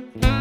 Bye.